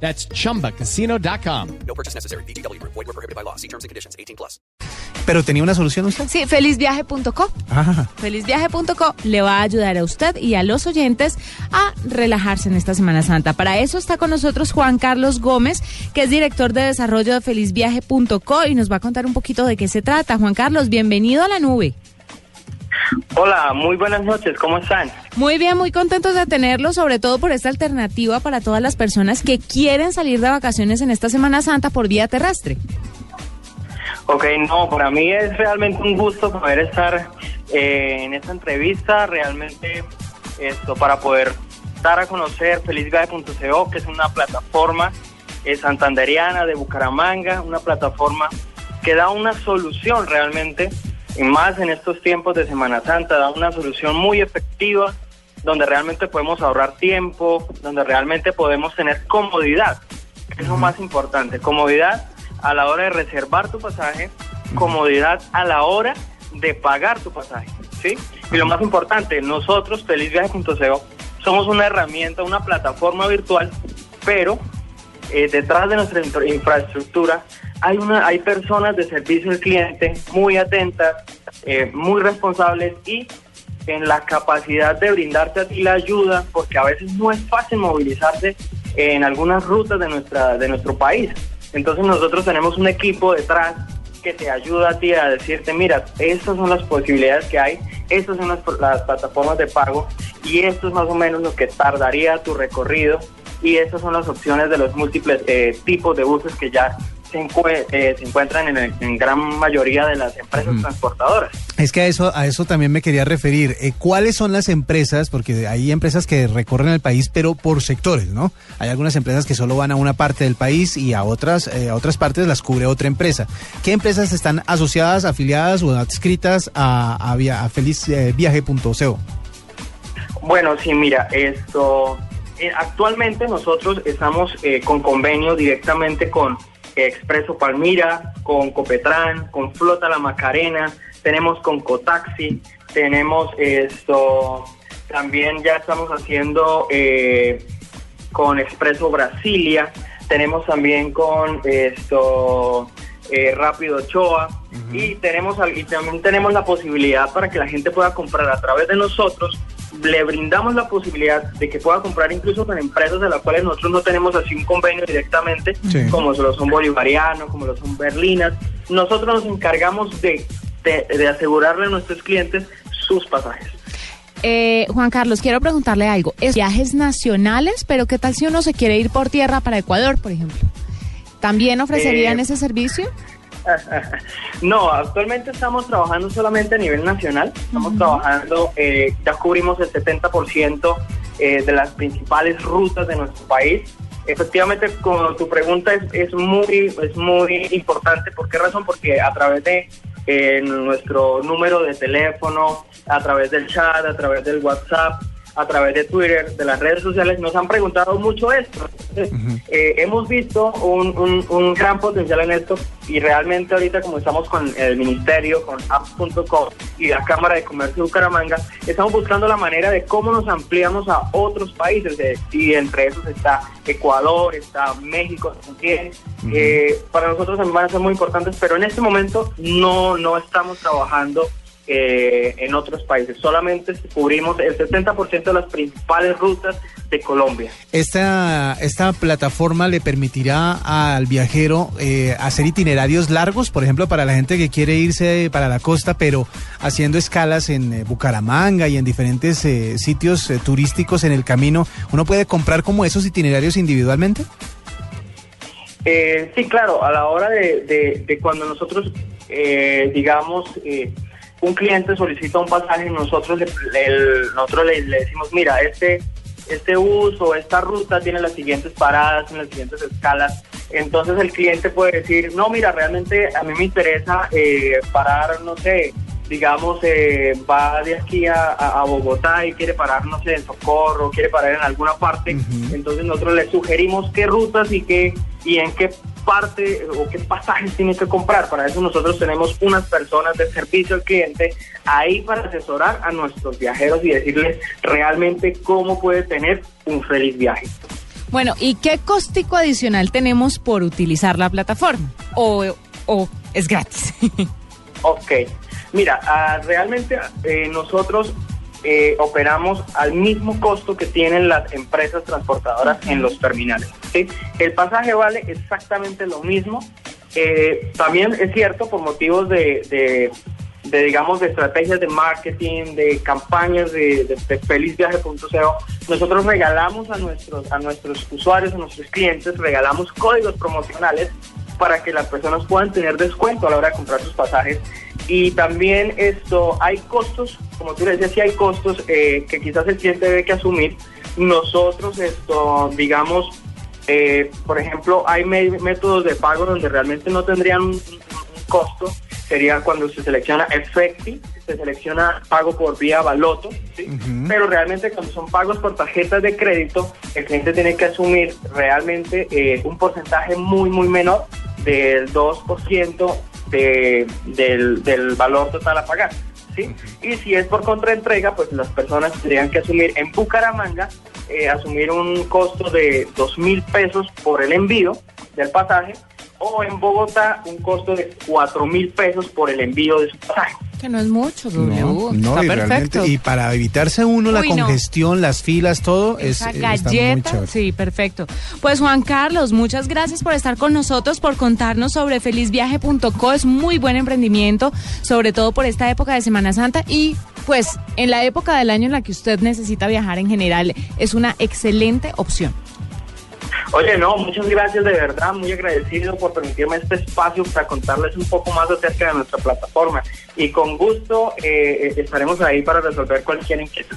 That's chumbacasino.com. No purchase necessary. BGW. Void were prohibited by law. See terms and conditions. 18 plus. ¿Pero tenía una solución usted? Sí, felizviaje.co. Ah, Felizviaje.co le va a ayudar a usted y a los oyentes a relajarse en esta Semana Santa. Para eso está con nosotros Juan Carlos Gómez, que es director de desarrollo de felizviaje.co y nos va a contar un poquito de qué se trata. Juan Carlos, bienvenido a la nube. Hola, muy buenas noches, ¿cómo están? Muy bien, muy contentos de tenerlo, sobre todo por esta alternativa para todas las personas que quieren salir de vacaciones en esta Semana Santa por vía terrestre. Ok, no, para mí es realmente un gusto poder estar eh, en esta entrevista, realmente esto para poder dar a conocer felizviaje.co, que es una plataforma eh, santanderiana de Bucaramanga, una plataforma que da una solución realmente, y más en estos tiempos de Semana Santa, da una solución muy efectiva, donde realmente podemos ahorrar tiempo, donde realmente podemos tener comodidad, que es lo más importante, comodidad a la hora de reservar tu pasaje, comodidad a la hora de pagar tu pasaje, ¿sí? Y lo más importante, nosotros, felizviaje.co, somos una herramienta, una plataforma virtual, pero eh, detrás de nuestra infra- infraestructura hay una hay personas de servicio al cliente muy atentas, eh, muy responsables y en la capacidad de brindarte a ti la ayuda, porque a veces no es fácil movilizarse en algunas rutas de nuestra de nuestro país. Entonces nosotros tenemos un equipo detrás que te ayuda a ti a decirte, mira, estas son las posibilidades que hay, estas son las, las plataformas de pago y esto es más o menos lo que tardaría tu recorrido y estas son las opciones de los múltiples eh, tipos de buses que ya se, eh, se encuentran en, el- en gran mayoría de las empresas transportadoras. es que a eso, a eso también me quería referir. Eh, ¿Cuáles son las empresas? Porque hay empresas que recorren el país, pero por sectores, ¿no? Hay algunas empresas que solo van a una parte del país y a otras, eh, a otras partes las cubre otra empresa. ¿Qué empresas están asociadas, afiliadas o adscritas a, a, via- a felizviaje.co? Bueno, sí, mira, esto eh, actualmente nosotros estamos eh, con convenios directamente con eh, Expreso Palmira, con Copetran, con Flota La Macarena, tenemos con Cotaxi, tenemos esto, también ya estamos haciendo eh, con Expreso Brasilia, tenemos también con esto eh, Rápido Ochoa y tenemos y también tenemos la posibilidad para que la gente pueda comprar a través de nosotros le brindamos la posibilidad de que pueda comprar incluso con empresas de las cuales nosotros no tenemos así un convenio directamente, Sí. como lo son Bolivariano, como lo son Berlinas. Nosotros nos encargamos de, de, de asegurarle a nuestros clientes sus pasajes. Eh, Juan Carlos, quiero preguntarle algo. Es viajes nacionales, pero ¿qué tal si uno se quiere ir por tierra para Ecuador, por ejemplo? ¿También ofrecerían Eh, ese servicio? No, actualmente estamos trabajando solamente a nivel nacional. Estamos trabajando, eh, ya cubrimos el 70% eh, de las principales rutas de nuestro país. Efectivamente, como tu pregunta es, es muy es muy importante. ¿Por qué razón? Porque a través de eh, nuestro número de teléfono, a través del chat, a través del WhatsApp, a través de Twitter, de las redes sociales, nos han preguntado mucho esto. Entonces, eh, hemos visto un, un- un gran potencial en esto y realmente ahorita como estamos con el ministerio, con apps.com y la Cámara de Comercio de Bucaramanga, estamos buscando la manera de cómo nos ampliamos a otros países eh, y entre esos está Ecuador, está México también. Eh, para nosotros también van a ser muy importantes, pero en este momento no, no estamos trabajando eh, en otros países. Solamente cubrimos el 70% de las principales rutas de Colombia. Esta, esta plataforma le permitirá al viajero eh, hacer itinerarios largos, por ejemplo, para la gente que quiere irse para la costa, pero haciendo escalas en eh, Bucaramanga y en diferentes eh, sitios eh, turísticos en el camino. ¿Uno puede comprar como esos itinerarios individualmente? Eh, sí, claro, a la hora de, de- de cuando nosotros, eh, digamos, eh, un cliente solicita un pasaje, nosotros le, nosotros le, le decimos, mira, este este bus o esta ruta tiene las siguientes paradas, en las siguientes escalas. Entonces el cliente puede decir, no, mira, realmente a mí me interesa eh, parar, no sé, digamos, eh, va de aquí a, a- a Bogotá y quiere parar, no sé, en Socorro, quiere parar en alguna parte. Entonces nosotros le sugerimos qué rutas y qué y en qué parte o qué pasajes tiene que comprar. Para eso nosotros tenemos unas personas de servicio al cliente ahí para asesorar a nuestros viajeros y decirles realmente cómo puede tener un feliz viaje. Bueno, ¿y qué costico adicional tenemos por utilizar la plataforma? ¿O, o es gratis? Ok, mira, ah, realmente eh, nosotros eh, operamos al mismo costo que tienen las empresas transportadoras en los terminales. El pasaje vale exactamente lo mismo. Eh, también es cierto, por motivos de, digamos, de estrategias de marketing, de campañas de, de, de felizviaje.co, nosotros regalamos a nuestros, a nuestros usuarios, a nuestros clientes, regalamos códigos promocionales para que las personas puedan tener descuento a la hora de comprar sus pasajes. Y también esto, hay costos, como tú le decías, sí hay costos eh, que quizás el cliente debe que asumir. Nosotros, esto, digamos, eh, por ejemplo, hay métodos de pago donde realmente no tendrían un, un- un costo. Sería cuando se selecciona Effecti, se selecciona pago por vía Baloto, ¿sí? pero realmente cuando son pagos por tarjetas de crédito, el cliente tiene que asumir realmente eh, un porcentaje muy, muy menor del 2% de, del, del valor total a pagar. ¿sí? Y si es por contraentrega, pues las personas tendrían que asumir en Bucaramanga, eh, asumir un costo de dos mil pesos por el envío del pasaje, o en Bogotá un costo de cuatro mil pesos por el envío de su pasaje. que no es mucho, W. No, no, está y perfecto. realmente, y para evitarse uno la no. congestión, las filas, todo, es, Esa eh, está muy galleta, sí, perfecto. Pues Juan Carlos, muchas gracias por estar con nosotros, por contarnos sobre felizviaje.co, es muy buen emprendimiento, sobre todo por esta época de Semana Santa y pues en la época del año en la que usted necesita viajar en general, es una excelente opción. Oye, no, muchas gracias de verdad, muy agradecido por permitirme este espacio para contarles un poco más acerca de nuestra plataforma y con gusto eh, eh, estaremos ahí para resolver cualquier inquietud.